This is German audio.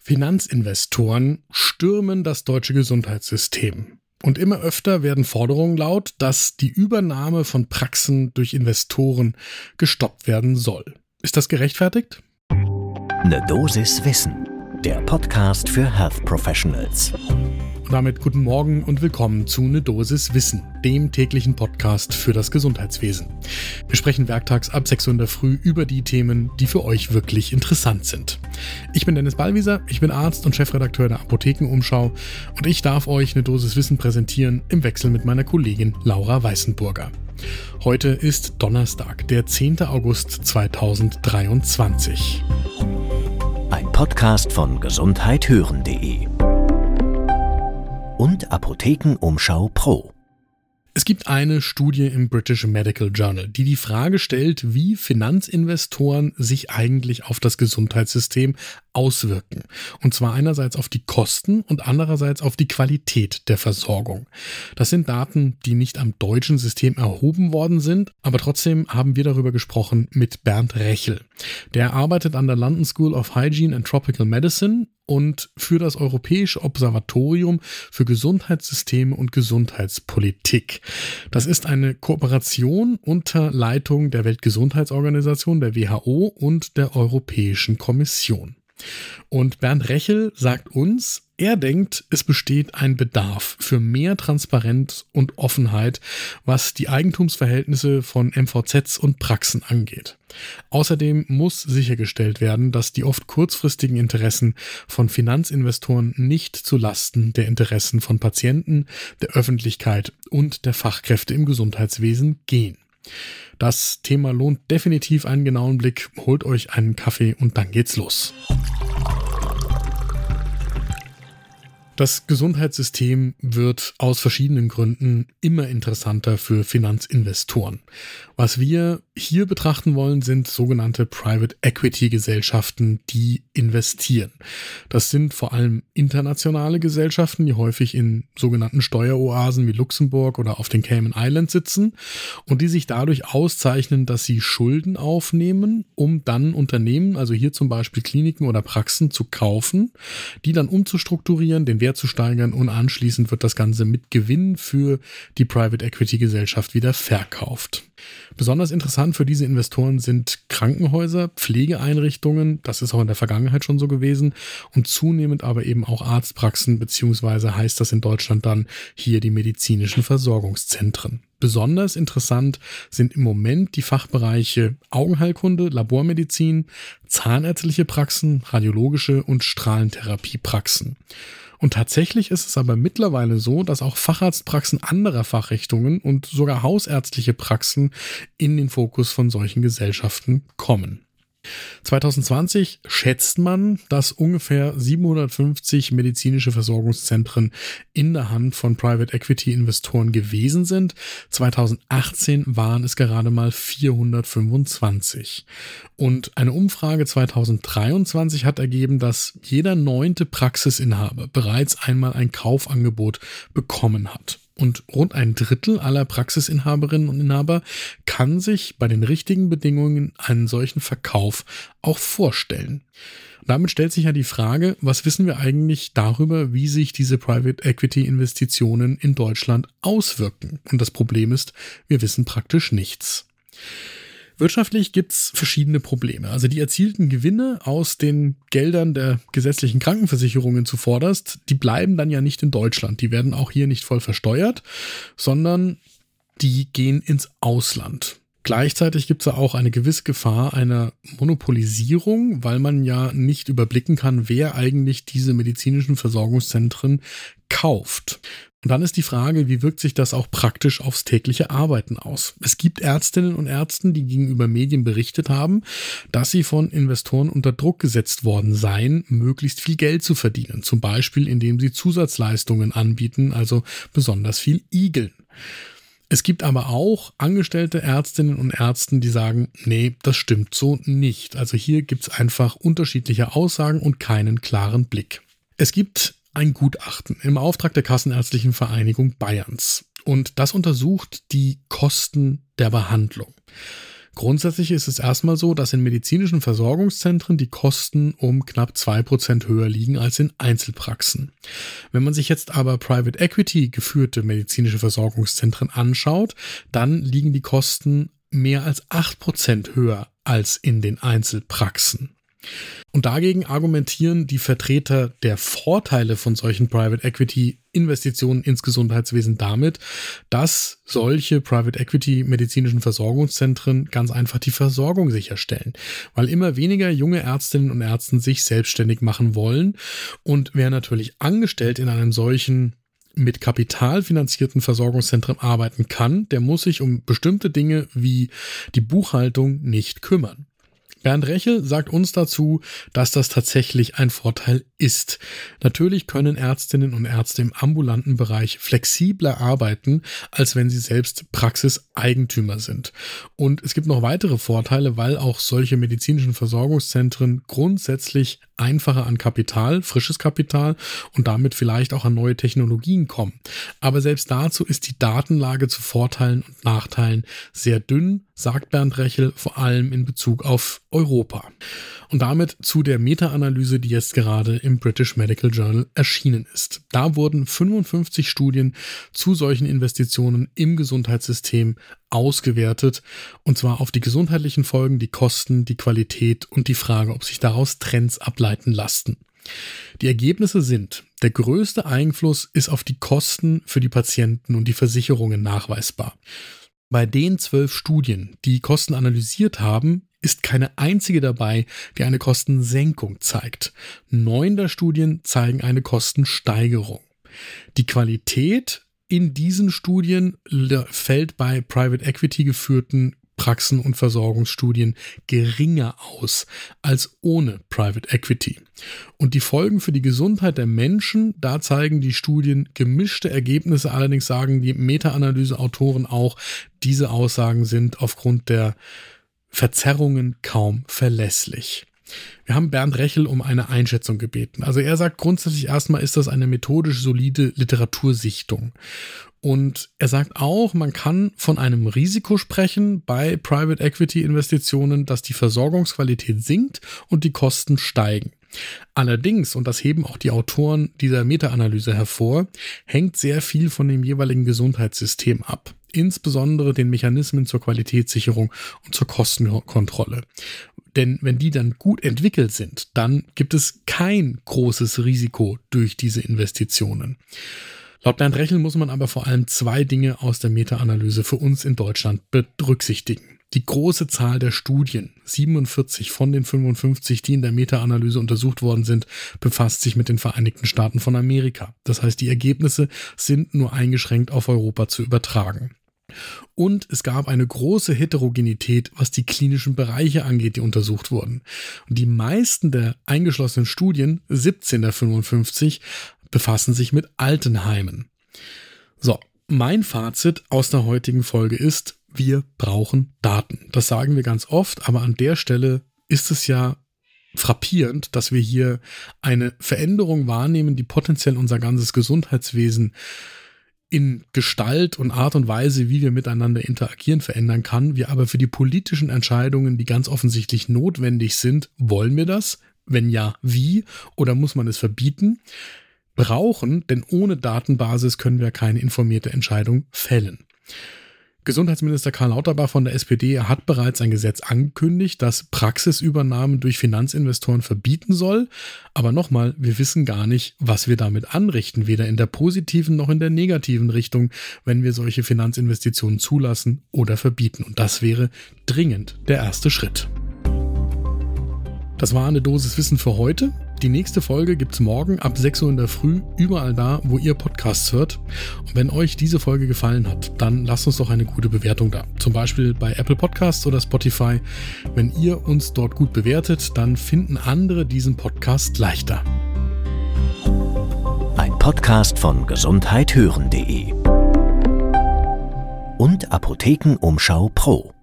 Finanzinvestoren stürmen das deutsche Gesundheitssystem. Und immer öfter werden Forderungen laut, dass die Übernahme von Praxen durch Investoren gestoppt werden soll. Ist das gerechtfertigt? Eine Dosis Wissen, der Podcast für Health Professionals. Damit guten Morgen und willkommen zu Ne Dosis Wissen, dem täglichen Podcast für das Gesundheitswesen. Wir sprechen werktags ab 6 Uhr in der Früh über die Themen, die für euch wirklich interessant sind. Ich bin Dennis Ballwieser, ich bin Arzt und Chefredakteur der Apothekenumschau und ich darf euch eine Dosis Wissen präsentieren im Wechsel mit meiner Kollegin Laura Weißenburger. Heute ist Donnerstag, der 10. August 2023. Ein Podcast von gesundheithören.de und Apothekenumschau Pro. Es gibt eine Studie im British Medical Journal, die die Frage stellt, wie Finanzinvestoren sich eigentlich auf das Gesundheitssystem auswirken. Und zwar einerseits auf die Kosten und andererseits auf die Qualität der Versorgung. Das sind Daten, die nicht am deutschen System erhoben worden sind, aber trotzdem haben wir darüber gesprochen mit Bernd Rechel. Der arbeitet an der London School of Hygiene and Tropical Medicine und für das Europäische Observatorium für Gesundheitssysteme und Gesundheitspolitik. Das ist eine Kooperation unter Leitung der Weltgesundheitsorganisation, der WHO und der Europäischen Kommission. Und Bernd Rechel sagt uns, er denkt, es besteht ein Bedarf für mehr Transparenz und Offenheit, was die Eigentumsverhältnisse von MVZs und Praxen angeht. Außerdem muss sichergestellt werden, dass die oft kurzfristigen Interessen von Finanzinvestoren nicht zu Lasten der Interessen von Patienten, der Öffentlichkeit und der Fachkräfte im Gesundheitswesen gehen. Das Thema lohnt definitiv einen genauen Blick. Holt euch einen Kaffee und dann geht's los. Das Gesundheitssystem wird aus verschiedenen Gründen immer interessanter für Finanzinvestoren. Was wir hier betrachten wollen, sind sogenannte Private Equity Gesellschaften, die investieren. Das sind vor allem internationale Gesellschaften, die häufig in sogenannten Steueroasen wie Luxemburg oder auf den Cayman Islands sitzen und die sich dadurch auszeichnen, dass sie Schulden aufnehmen, um dann Unternehmen, also hier zum Beispiel Kliniken oder Praxen zu kaufen, die dann umzustrukturieren, den Wert Wert zu steigern und anschließend wird das Ganze mit Gewinn für die Private Equity Gesellschaft wieder verkauft. Besonders interessant für diese Investoren sind Krankenhäuser, Pflegeeinrichtungen, das ist auch in der Vergangenheit schon so gewesen, und zunehmend aber eben auch Arztpraxen, beziehungsweise heißt das in Deutschland dann hier die medizinischen Versorgungszentren. Besonders interessant sind im Moment die Fachbereiche Augenheilkunde, Labormedizin, zahnärztliche Praxen, radiologische und Strahlentherapiepraxen. Und tatsächlich ist es aber mittlerweile so, dass auch Facharztpraxen anderer Fachrichtungen und sogar hausärztliche Praxen in den Fokus von solchen Gesellschaften kommen. 2020 schätzt man, dass ungefähr 750 medizinische Versorgungszentren in der Hand von Private Equity Investoren gewesen sind. 2018 waren es gerade mal 425. Und eine Umfrage 2023 hat ergeben, dass jeder neunte Praxisinhaber bereits einmal ein Kaufangebot bekommen hat. Und rund ein Drittel aller Praxisinhaberinnen und Inhaber kann sich bei den richtigen Bedingungen einen solchen Verkauf auch vorstellen. Damit stellt sich ja die Frage, was wissen wir eigentlich darüber, wie sich diese Private Equity Investitionen in Deutschland auswirken? Und das Problem ist, wir wissen praktisch nichts. Wirtschaftlich gibt's verschiedene Probleme. Also die erzielten Gewinne aus den Geldern der gesetzlichen Krankenversicherungen zuvorderst, die bleiben dann ja nicht in Deutschland. Die werden auch hier nicht voll versteuert, sondern die gehen ins Ausland. Gleichzeitig gibt es ja auch eine gewisse Gefahr einer Monopolisierung, weil man ja nicht überblicken kann, wer eigentlich diese medizinischen Versorgungszentren kauft. Und dann ist die Frage, wie wirkt sich das auch praktisch aufs tägliche Arbeiten aus? Es gibt Ärztinnen und Ärzten, die gegenüber Medien berichtet haben, dass sie von Investoren unter Druck gesetzt worden seien, möglichst viel Geld zu verdienen. Zum Beispiel, indem sie Zusatzleistungen anbieten, also besonders viel Igeln. Es gibt aber auch angestellte Ärztinnen und Ärzten, die sagen, nee, das stimmt so nicht. Also hier gibt es einfach unterschiedliche Aussagen und keinen klaren Blick. Es gibt ein Gutachten im Auftrag der Kassenärztlichen Vereinigung Bayerns. Und das untersucht die Kosten der Behandlung. Grundsätzlich ist es erstmal so, dass in medizinischen Versorgungszentren die Kosten um knapp zwei Prozent höher liegen als in Einzelpraxen. Wenn man sich jetzt aber Private Equity geführte medizinische Versorgungszentren anschaut, dann liegen die Kosten mehr als acht Prozent höher als in den Einzelpraxen. Und dagegen argumentieren die Vertreter der Vorteile von solchen Private Equity Investitionen ins Gesundheitswesen damit, dass solche Private Equity medizinischen Versorgungszentren ganz einfach die Versorgung sicherstellen, weil immer weniger junge Ärztinnen und Ärzte sich selbstständig machen wollen und wer natürlich angestellt in einem solchen mit Kapital finanzierten Versorgungszentren arbeiten kann, der muss sich um bestimmte Dinge wie die Buchhaltung nicht kümmern. Bernd Rechel sagt uns dazu, dass das tatsächlich ein Vorteil ist. Natürlich können Ärztinnen und Ärzte im ambulanten Bereich flexibler arbeiten, als wenn sie selbst Praxiseigentümer sind. Und es gibt noch weitere Vorteile, weil auch solche medizinischen Versorgungszentren grundsätzlich einfacher an Kapital, frisches Kapital und damit vielleicht auch an neue Technologien kommen. Aber selbst dazu ist die Datenlage zu Vorteilen und Nachteilen sehr dünn, sagt Bernd Rechel, vor allem in Bezug auf Europa. Und damit zu der Meta-Analyse, die jetzt gerade im British Medical Journal erschienen ist. Da wurden 55 Studien zu solchen Investitionen im Gesundheitssystem ausgewertet, und zwar auf die gesundheitlichen Folgen, die Kosten, die Qualität und die Frage, ob sich daraus Trends ableiten lassen. Die Ergebnisse sind, der größte Einfluss ist auf die Kosten für die Patienten und die Versicherungen nachweisbar. Bei den zwölf Studien, die Kosten analysiert haben, ist keine einzige dabei, die eine Kostensenkung zeigt. Neun der Studien zeigen eine Kostensteigerung. Die Qualität in diesen Studien fällt bei Private Equity geführten Praxen und Versorgungsstudien geringer aus als ohne Private Equity. Und die Folgen für die Gesundheit der Menschen, da zeigen die Studien gemischte Ergebnisse, allerdings sagen die Meta-Analyse-Autoren auch, diese Aussagen sind aufgrund der Verzerrungen kaum verlässlich. Wir haben Bernd Rechel um eine Einschätzung gebeten. Also er sagt grundsätzlich erstmal ist das eine methodisch solide Literatursichtung. Und er sagt auch, man kann von einem Risiko sprechen bei Private Equity Investitionen, dass die Versorgungsqualität sinkt und die Kosten steigen. Allerdings, und das heben auch die Autoren dieser Meta-Analyse hervor, hängt sehr viel von dem jeweiligen Gesundheitssystem ab insbesondere den Mechanismen zur Qualitätssicherung und zur Kostenkontrolle. Denn wenn die dann gut entwickelt sind, dann gibt es kein großes Risiko durch diese Investitionen. Laut Bernd Rechel muss man aber vor allem zwei Dinge aus der Meta-Analyse für uns in Deutschland berücksichtigen. Die große Zahl der Studien, 47 von den 55, die in der Meta-Analyse untersucht worden sind, befasst sich mit den Vereinigten Staaten von Amerika. Das heißt, die Ergebnisse sind nur eingeschränkt auf Europa zu übertragen. Und es gab eine große Heterogenität, was die klinischen Bereiche angeht, die untersucht wurden. Und die meisten der eingeschlossenen Studien, 17 der 55, befassen sich mit Altenheimen. So, mein Fazit aus der heutigen Folge ist, wir brauchen Daten. Das sagen wir ganz oft, aber an der Stelle ist es ja frappierend, dass wir hier eine Veränderung wahrnehmen, die potenziell unser ganzes Gesundheitswesen in Gestalt und Art und Weise, wie wir miteinander interagieren, verändern kann. Wir aber für die politischen Entscheidungen, die ganz offensichtlich notwendig sind, wollen wir das? Wenn ja, wie? Oder muss man es verbieten? Brauchen, denn ohne Datenbasis können wir keine informierte Entscheidung fällen. Gesundheitsminister Karl Lauterbach von der SPD hat bereits ein Gesetz angekündigt, das Praxisübernahmen durch Finanzinvestoren verbieten soll. Aber nochmal, wir wissen gar nicht, was wir damit anrichten, weder in der positiven noch in der negativen Richtung, wenn wir solche Finanzinvestitionen zulassen oder verbieten. Und das wäre dringend der erste Schritt. Das war eine Dosis Wissen für heute. Die nächste Folge gibt es morgen ab 6 Uhr in der Früh, überall da, wo ihr Podcasts hört. Und wenn euch diese Folge gefallen hat, dann lasst uns doch eine gute Bewertung da. Zum Beispiel bei Apple Podcasts oder Spotify. Wenn ihr uns dort gut bewertet, dann finden andere diesen Podcast leichter. Ein Podcast von gesundheithören.de und Apothekenumschau Pro.